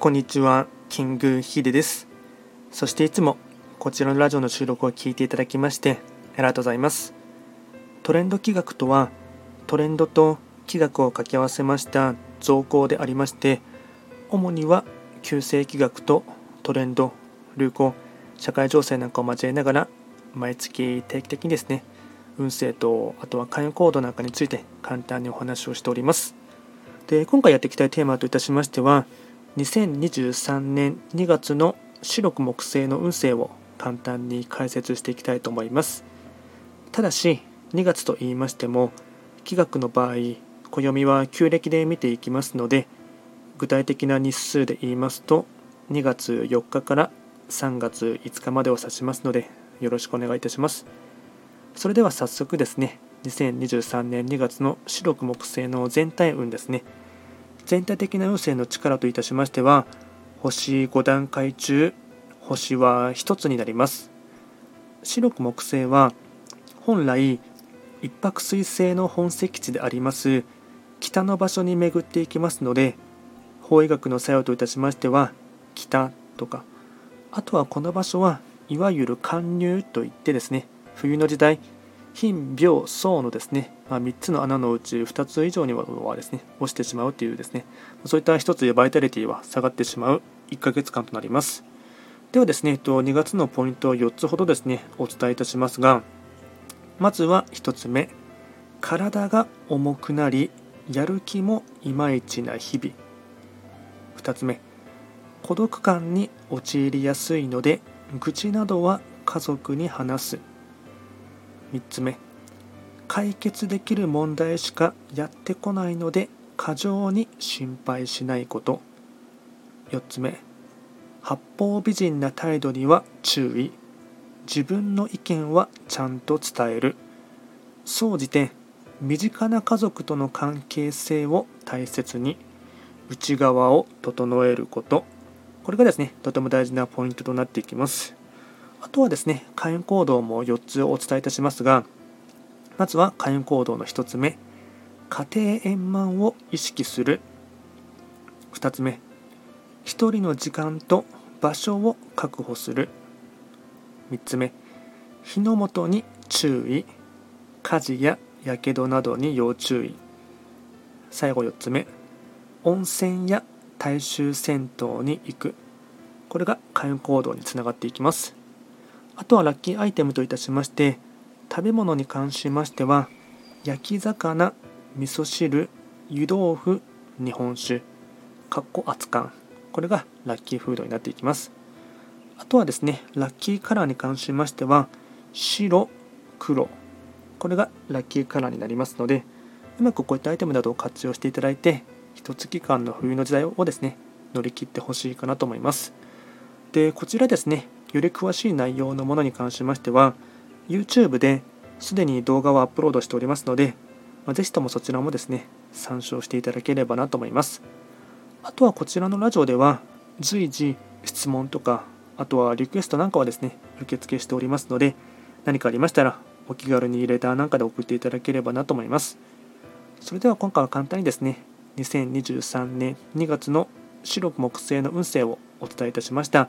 こんにちは、キングヒデです。そしていつもこちらのラジオの収録を聞いていただきましてありがとうございます。トレンド企画とはトレンドと企画を掛け合わせました造語でありまして主には旧世企画とトレンド、流行、社会情勢なんかを交えながら毎月定期的にですね運勢とあとは関与コードなんかについて簡単にお話をしております。で今回やっていきたいテーマといたしましては2023年2月の白く木星の運勢を簡単に解説していきたいと思います。ただし2月と言いましても気学の場合暦は旧暦で見ていきますので具体的な日数で言いますと2月4日から3月5日までを指しますのでよろしくお願いいたします。それでは早速ですね2023年2月の白く木星の全体運ですね。全体的な運勢の力といたしましては星5段階中星は1つになります。白く木星は本来一泊水星の本石地であります北の場所に巡っていきますので法医学の作用といたしましては北とかあとはこの場所はいわゆる貫入といってですね冬の時代貧病層のですね、まあ、3つの穴のうち2つ以上にはですね落ちてしまうというですねそういった1つでバイタリティは下がってしまう1ヶ月間となります。ではですね2月のポイントを4つほどですねお伝えいたしますがまずは1つ目体が重くなりやる気もいまいちな日々。2つ目孤独感に陥りやすいので愚痴などは家族に話す。3つ目。解決できる問題しかやってこないので過剰に心配しないこと。4つ目。八方美人な態度には注意。自分の意見はちゃんと伝える。総じて身近な家族との関係性を大切に内側を整えること。これがですねとても大事なポイントとなっていきます。あとはですね、火炎行動も4つお伝えいたしますが、まずは火炎行動の1つ目、家庭円満を意識する。2つ目、1人の時間と場所を確保する。3つ目、火の元に注意。火事や火傷などに要注意。最後4つ目、温泉や大衆銭湯に行く。これが火炎行動につながっていきます。あとはラッキーアイテムといたしまして食べ物に関しましては焼き魚味噌汁湯豆腐日本酒かっこ熱燗これがラッキーフードになっていきます。あとはですねラッキーカラーに関しましては白黒。これがラッキーカラーになりますのでうまくこういったアイテムなどを活用していただいて一月間の冬の時代をですね乗り切ってほしいかなと思います。でこちらですねより詳しい内容のものに関しましては YouTube ですでに動画をアップロードしておりますので、まあ、ぜひともそちらもですね参照していただければなと思いますあとはこちらのラジオでは随時質問とかあとはリクエストなんかはですね受付しておりますので何かありましたらお気軽にレターなんかで送っていただければなと思いますそれでは今回は簡単にですね2023年2月の白く木星の運勢をお伝えいたしました。